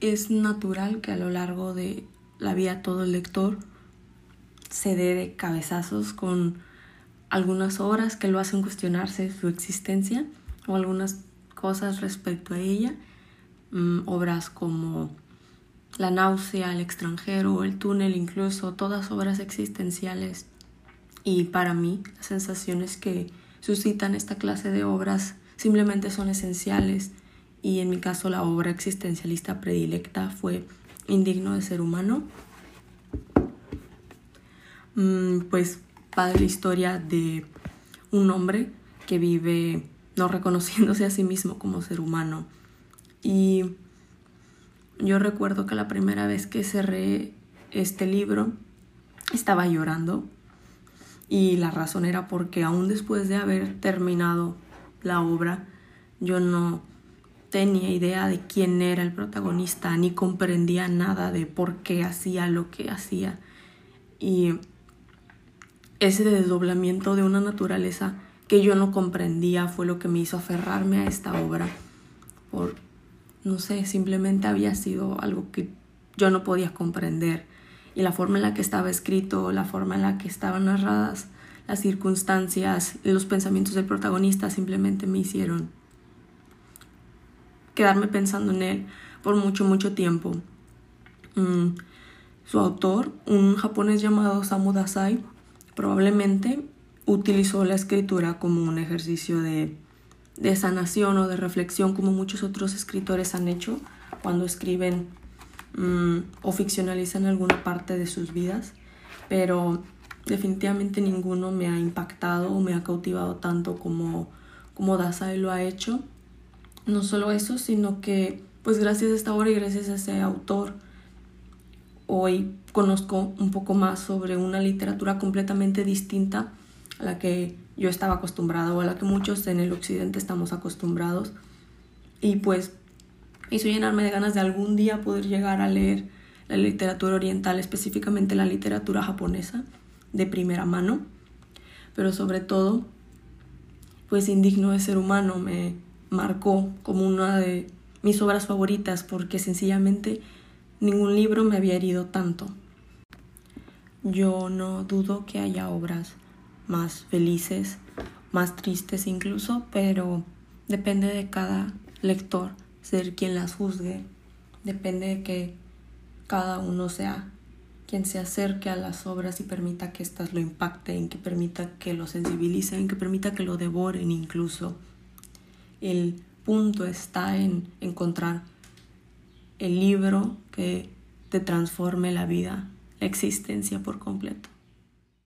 es natural que a lo largo de la vida todo el lector se dé de cabezazos con algunas obras que lo hacen cuestionarse su existencia o algunas cosas respecto a ella, mm, obras como La náusea, El extranjero, El túnel, incluso todas obras existenciales. Y para mí, las sensaciones que suscitan esta clase de obras simplemente son esenciales y en mi caso la obra existencialista predilecta fue Indigno de ser humano. Mm, pues va de historia de un hombre que vive no reconociéndose a sí mismo como ser humano. Y yo recuerdo que la primera vez que cerré este libro estaba llorando y la razón era porque aún después de haber terminado la obra yo no tenía idea de quién era el protagonista ni comprendía nada de por qué hacía lo que hacía y ese desdoblamiento de una naturaleza que yo no comprendía fue lo que me hizo aferrarme a esta obra. Por, no sé, simplemente había sido algo que yo no podía comprender. Y la forma en la que estaba escrito, la forma en la que estaban narradas las circunstancias, los pensamientos del protagonista simplemente me hicieron quedarme pensando en él por mucho, mucho tiempo. Mm, su autor, un japonés llamado Samu Dasai, probablemente utilizó la escritura como un ejercicio de, sanación o de reflexión como muchos otros escritores han hecho cuando escriben mm, o ficcionalizan alguna parte de sus vidas, pero definitivamente ninguno me ha impactado o me ha cautivado tanto como, como Dasai lo ha hecho. No solo eso, sino que pues gracias a esta obra y gracias a ese autor hoy conozco un poco más sobre una literatura completamente distinta a la que yo estaba acostumbrada o a la que muchos en el occidente estamos acostumbrados. Y pues hizo llenarme de ganas de algún día poder llegar a leer la literatura oriental, específicamente la literatura japonesa, de primera mano. Pero sobre todo, pues Indigno de Ser Humano me marcó como una de mis obras favoritas porque sencillamente Ningún libro me había herido tanto. Yo no dudo que haya obras más felices, más tristes incluso, pero depende de cada lector ser quien las juzgue. Depende de que cada uno sea quien se acerque a las obras y permita que éstas lo impacten, que permita que lo sensibilicen, que permita que lo devoren incluso. El punto está en encontrar el libro que te transforme la vida, la existencia por completo.